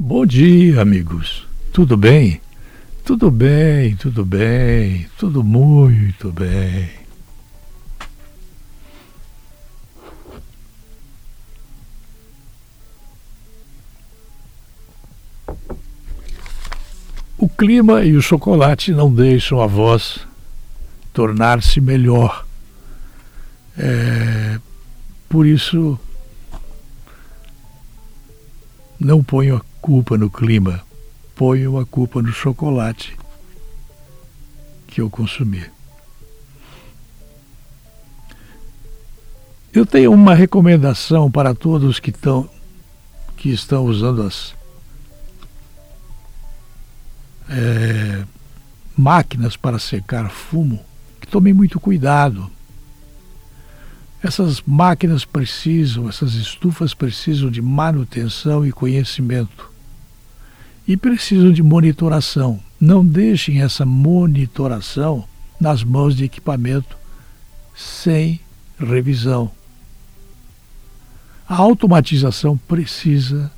Bom dia, amigos. Tudo bem? Tudo bem, tudo bem, tudo muito bem. O clima e o chocolate não deixam a voz tornar-se melhor. É, por isso, não ponho culpa no clima, ponho a culpa no chocolate que eu consumi. Eu tenho uma recomendação para todos que estão, que estão usando as é, máquinas para secar fumo, que tomem muito cuidado essas máquinas precisam, essas estufas precisam de manutenção e conhecimento. E precisam de monitoração. Não deixem essa monitoração nas mãos de equipamento sem revisão. A automatização precisa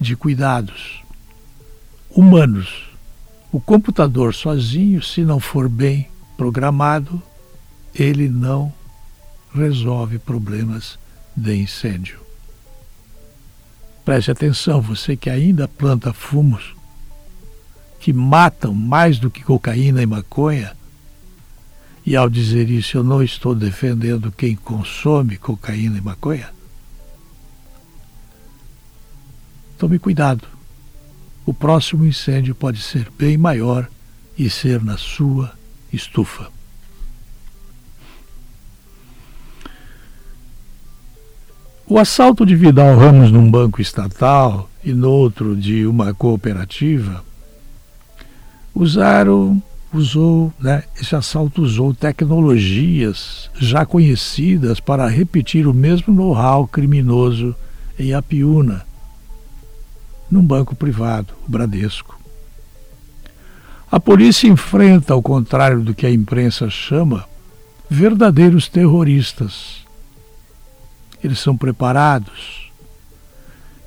de cuidados humanos. O computador sozinho, se não for bem programado, ele não resolve problemas de incêndio. Preste atenção, você que ainda planta fumos que matam mais do que cocaína e maconha. E ao dizer isso, eu não estou defendendo quem consome cocaína e maconha. Tome cuidado. O próximo incêndio pode ser bem maior e ser na sua estufa. O assalto de Vidal Ramos num banco estatal e no outro de uma cooperativa usaram, usou, né, esse assalto usou tecnologias já conhecidas para repetir o mesmo know-how criminoso em Apiúna, num banco privado, o Bradesco. A polícia enfrenta, ao contrário do que a imprensa chama, verdadeiros terroristas eles são preparados,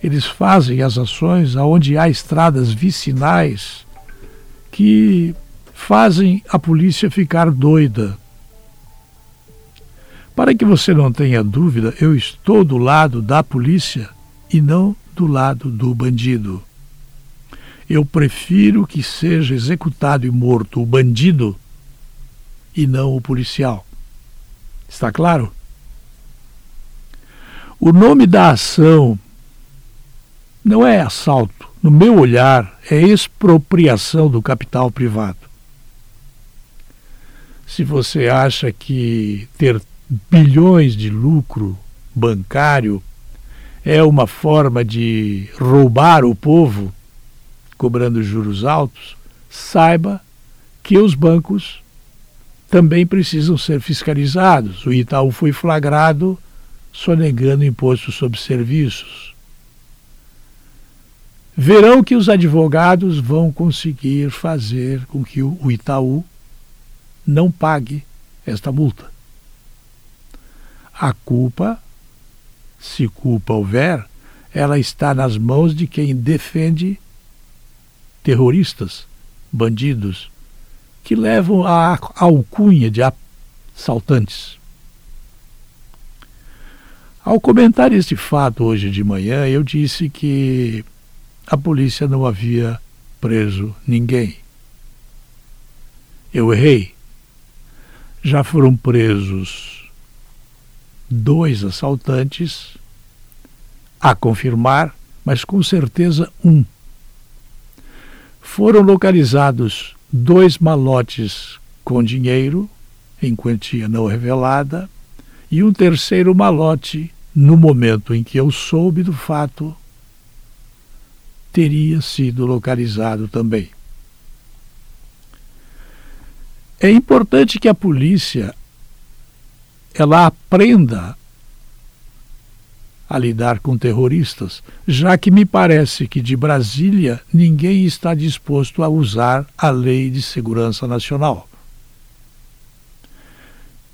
eles fazem as ações aonde há estradas vicinais que fazem a polícia ficar doida. Para que você não tenha dúvida, eu estou do lado da polícia e não do lado do bandido. Eu prefiro que seja executado e morto o bandido e não o policial. Está claro? O nome da ação não é assalto, no meu olhar, é expropriação do capital privado. Se você acha que ter bilhões de lucro bancário é uma forma de roubar o povo, cobrando juros altos, saiba que os bancos também precisam ser fiscalizados. O Itaú foi flagrado sonegando imposto sobre serviços. Verão que os advogados vão conseguir fazer com que o Itaú não pague esta multa. A culpa, se culpa houver, ela está nas mãos de quem defende terroristas, bandidos, que levam a alcunha de assaltantes. Ao comentar este fato hoje de manhã, eu disse que a polícia não havia preso ninguém. Eu errei. Já foram presos dois assaltantes, a confirmar, mas com certeza um. Foram localizados dois malotes com dinheiro, em quantia não revelada, e um terceiro malote no momento em que eu soube do fato, teria sido localizado também. É importante que a polícia ela aprenda a lidar com terroristas, já que me parece que de Brasília ninguém está disposto a usar a Lei de Segurança Nacional.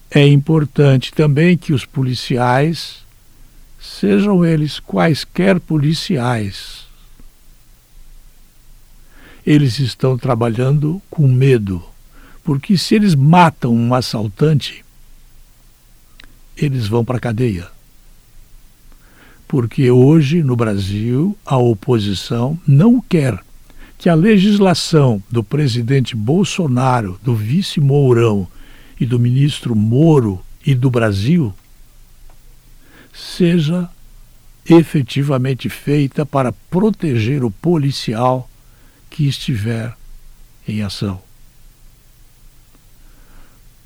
É importante também que os policiais sejam eles quaisquer policiais, eles estão trabalhando com medo. Porque se eles matam um assaltante, eles vão para a cadeia. Porque hoje, no Brasil, a oposição não quer que a legislação do presidente Bolsonaro, do vice Mourão e do ministro Moro e do Brasil seja efetivamente feita para proteger o policial que estiver em ação.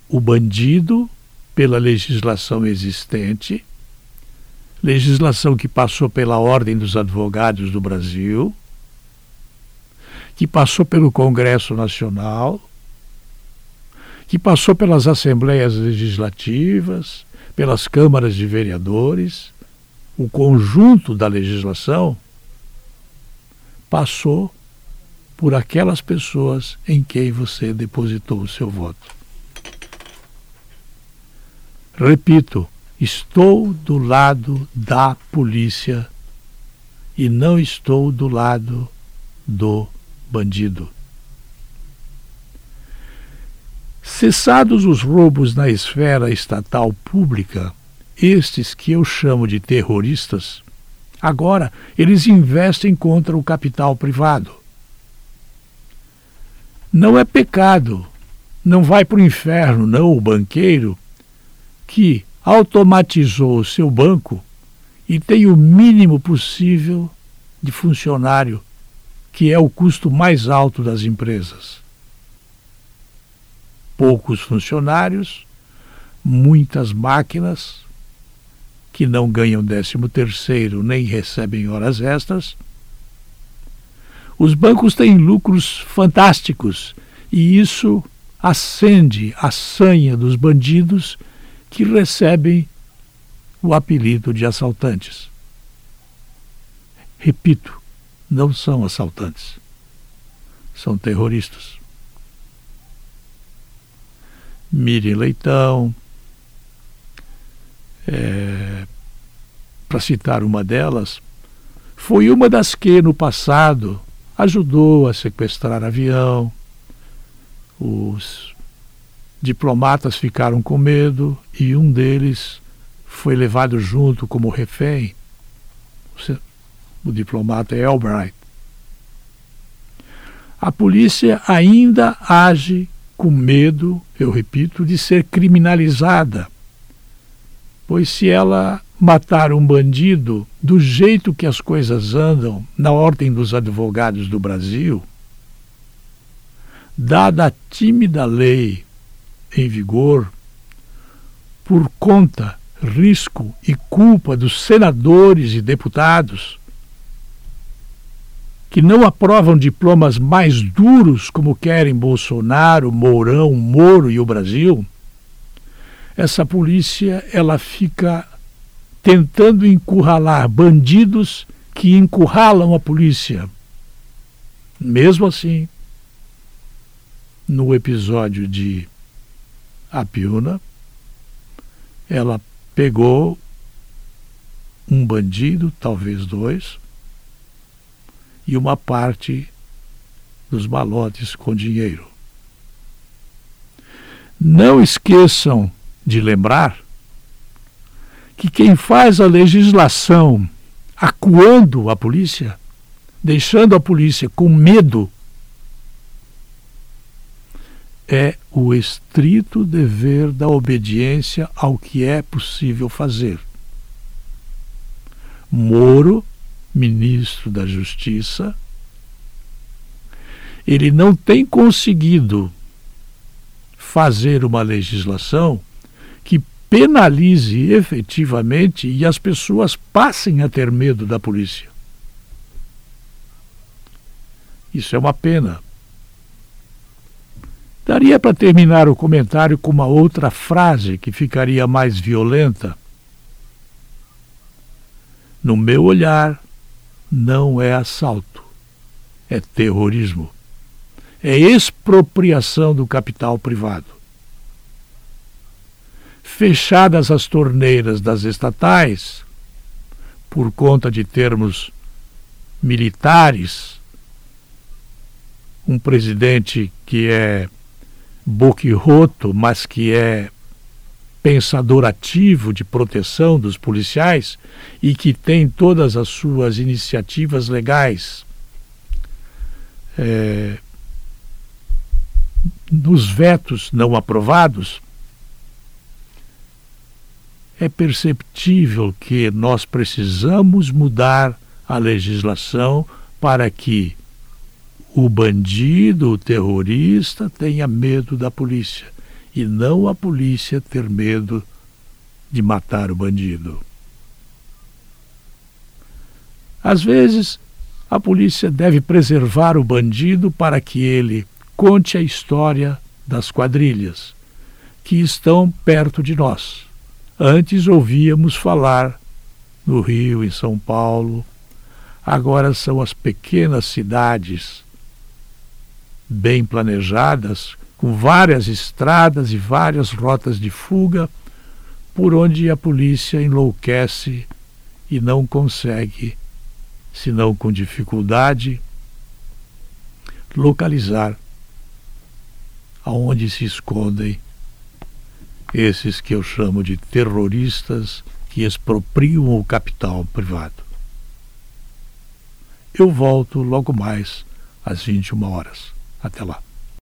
O bandido, pela legislação existente, legislação que passou pela Ordem dos Advogados do Brasil, que passou pelo Congresso Nacional, que passou pelas assembleias legislativas, pelas câmaras de vereadores, o conjunto da legislação passou por aquelas pessoas em quem você depositou o seu voto. Repito, estou do lado da polícia e não estou do lado do bandido. Cessados os roubos na esfera estatal pública, estes que eu chamo de terroristas, agora eles investem contra o capital privado. Não é pecado, não vai para o inferno, não, o banqueiro que automatizou o seu banco e tem o mínimo possível de funcionário que é o custo mais alto das empresas. Poucos funcionários, muitas máquinas que não ganham décimo terceiro nem recebem horas extras. Os bancos têm lucros fantásticos e isso acende a sanha dos bandidos que recebem o apelido de assaltantes. Repito, não são assaltantes, são terroristas. Miriam Leitão, é, para citar uma delas, foi uma das que, no passado, ajudou a sequestrar avião. Os diplomatas ficaram com medo e um deles foi levado junto como refém o diplomata Albright. A polícia ainda age com medo, eu repito, de ser criminalizada. Pois se ela matar um bandido do jeito que as coisas andam na ordem dos advogados do Brasil, dada a tímida lei em vigor, por conta, risco e culpa dos senadores e deputados, que não aprovam diplomas mais duros como querem Bolsonaro, Mourão, Moro e o Brasil, essa polícia ela fica tentando encurralar bandidos que encurralam a polícia. Mesmo assim, no episódio de Apiúna, ela pegou um bandido, talvez dois, e uma parte dos malotes com dinheiro. Não esqueçam de lembrar que quem faz a legislação acuando a polícia, deixando a polícia com medo, é o estrito dever da obediência ao que é possível fazer. Moro ministro da Justiça, ele não tem conseguido fazer uma legislação que penalize efetivamente e as pessoas passem a ter medo da polícia. Isso é uma pena. Daria para terminar o comentário com uma outra frase que ficaria mais violenta. No meu olhar, não é assalto, é terrorismo. É expropriação do capital privado. Fechadas as torneiras das estatais, por conta de termos militares um presidente que é boquirroto, mas que é pensador ativo de proteção dos policiais e que tem todas as suas iniciativas legais é, nos vetos não aprovados, é perceptível que nós precisamos mudar a legislação para que o bandido, o terrorista, tenha medo da polícia e não a polícia ter medo de matar o bandido. Às vezes, a polícia deve preservar o bandido para que ele conte a história das quadrilhas que estão perto de nós. Antes ouvíamos falar no Rio, em São Paulo, agora são as pequenas cidades bem planejadas com várias estradas e várias rotas de fuga, por onde a polícia enlouquece e não consegue, senão com dificuldade, localizar aonde se escondem esses que eu chamo de terroristas que expropriam o capital privado. Eu volto logo mais às 21 horas. Até lá.